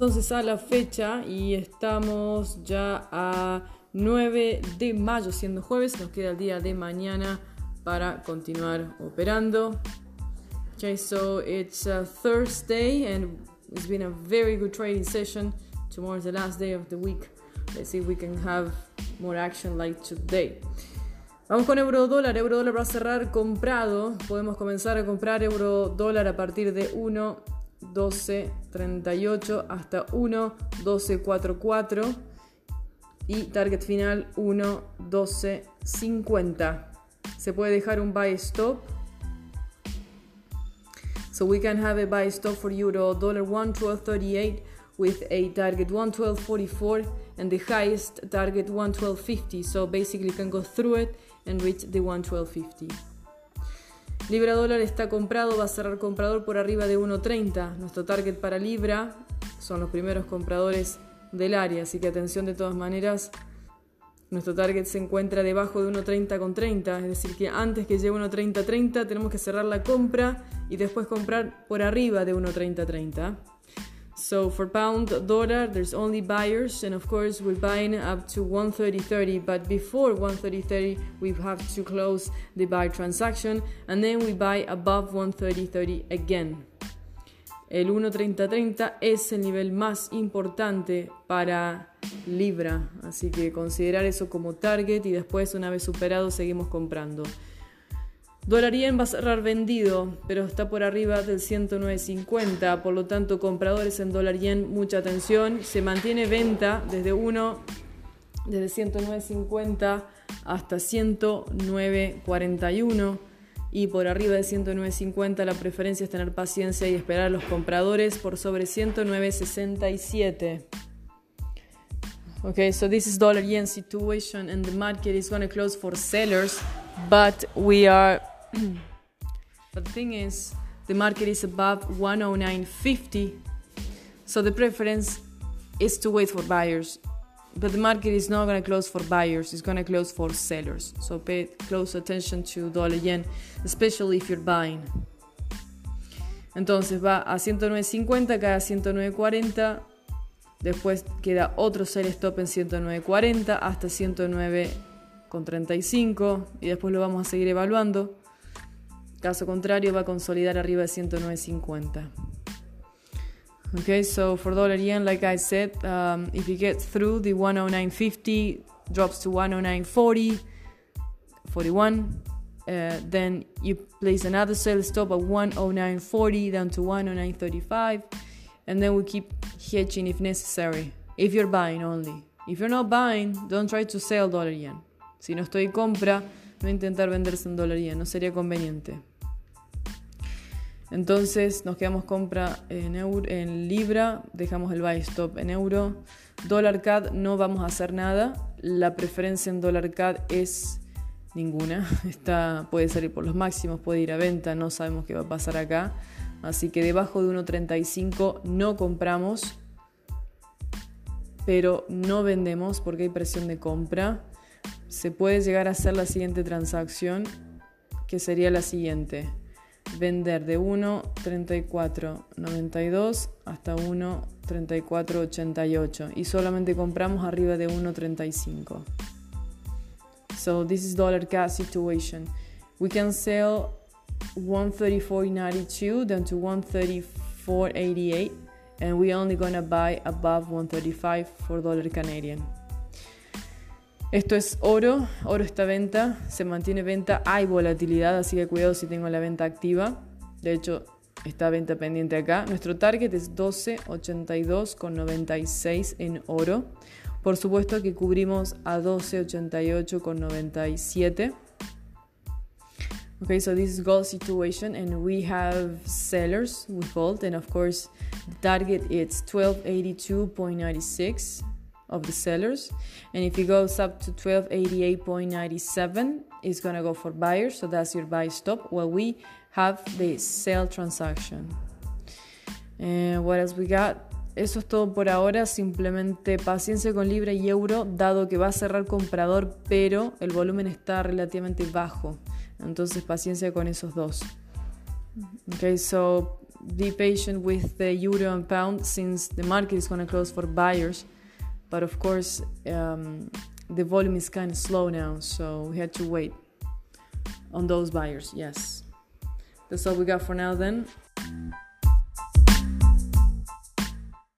entonces a la fecha y estamos ya a 9 de mayo, siendo jueves, nos queda el día de mañana para continuar operando. Okay, so it's Thursday and it's been a very good trading session. Tomorrow is the last day of the week. Let's see if we can have more action like today. Vamos con euro dólar. Euro dólar va a cerrar comprado. Podemos comenzar a comprar euro dólar a partir de 1 12.38 hasta 1.12.44 y target final 1.12.50. Se puede dejar un buy stop. So we can have a buy stop for euro dollar 112.38 with a target 112.44 and the highest target 112.50. So basically you can go through it and reach the 112.50. Libra dólar está comprado, va a cerrar comprador por arriba de 1.30. Nuestro target para Libra son los primeros compradores del área, así que atención de todas maneras. Nuestro target se encuentra debajo de 1.30 con 30, es decir, que antes que llegue 1.30-30 tenemos que cerrar la compra y después comprar por arriba de 1.30-30. So for pound dollar, there's only buyers, and of course we're buying up to 130.30. But before 130.30, we have to close the buy transaction, and then we buy above 130.30 again. El 1.30.30 es el nivel más importante para Libra, así que considerar eso como target y después una vez superado seguimos comprando. Dólar yen va a cerrar vendido, pero está por arriba del 109.50, por lo tanto compradores en dólar yen, mucha atención, se mantiene venta desde 1 desde 109.50 hasta 109.41 y por arriba de 109.50 la preferencia es tener paciencia y esperar a los compradores por sobre 109.67. Okay, so this is dollar yen situation and the market is going to close for sellers, but we are but the thing is, the market is above 109.50, so the preference is to wait for buyers. But the market is not going to close for buyers, it's going to close for sellers. So pay close attention to dollar yen, especially if you're buying. Entonces va a 109.50, cae a 109.40, después queda otro sell stop en 109.40 hasta 109.35 y después lo vamos a seguir evaluando. Caso contrario, va a consolidar arriba de 109.50. Okay, so for dollar yen, like I said, um, if you get through the 109.50, drops to 109.40, 41, uh, then you place another sell stop at 109.40 down to 109.35, and then we keep hedging if necessary, if you're buying only. If you're not buying, don't try to sell dollar yen. Si no estoy compra, no intentar venderse en dólar yen, no sería conveniente. Entonces nos quedamos compra en, euro, en libra, dejamos el buy stop en euro. Dólar CAD no vamos a hacer nada. La preferencia en dólar CAD es ninguna. Está, puede salir por los máximos, puede ir a venta, no sabemos qué va a pasar acá. Así que debajo de 1.35 no compramos, pero no vendemos porque hay presión de compra. Se puede llegar a hacer la siguiente transacción, que sería la siguiente vender de 1.3492 hasta 1.3488 y solamente compramos arriba de 1.35. So this is dollar cash situation. We can sell 134.92 down to 134.88 and we only gonna buy above 135 for dollar Canadian. Esto es oro, oro está venta, se mantiene venta, hay volatilidad, así que cuidado si tengo la venta activa. De hecho, está venta pendiente acá. Nuestro target es 12.82,96 en oro. Por supuesto que cubrimos a 12.88,97. Okay, so this is gold situation, and we have sellers with gold, and of course, the target is 1282.96 of the sellers. And if it goes up to 1288.97, it's gonna go for buyers. So that's your buy stop. Well, we have the sell transaction. And what else we got? Eso es todo por ahora, simplemente paciencia con Libra y Euro, dado que va a cerrar comprador, pero el volumen está relativamente bajo. Entonces paciencia con esos dos. Okay, so be patient with the euro and pound since the market is going to close for buyers. But of course, um, the volume is kind of slow now, so we had to wait on those buyers. Yes. That's all we got for now then.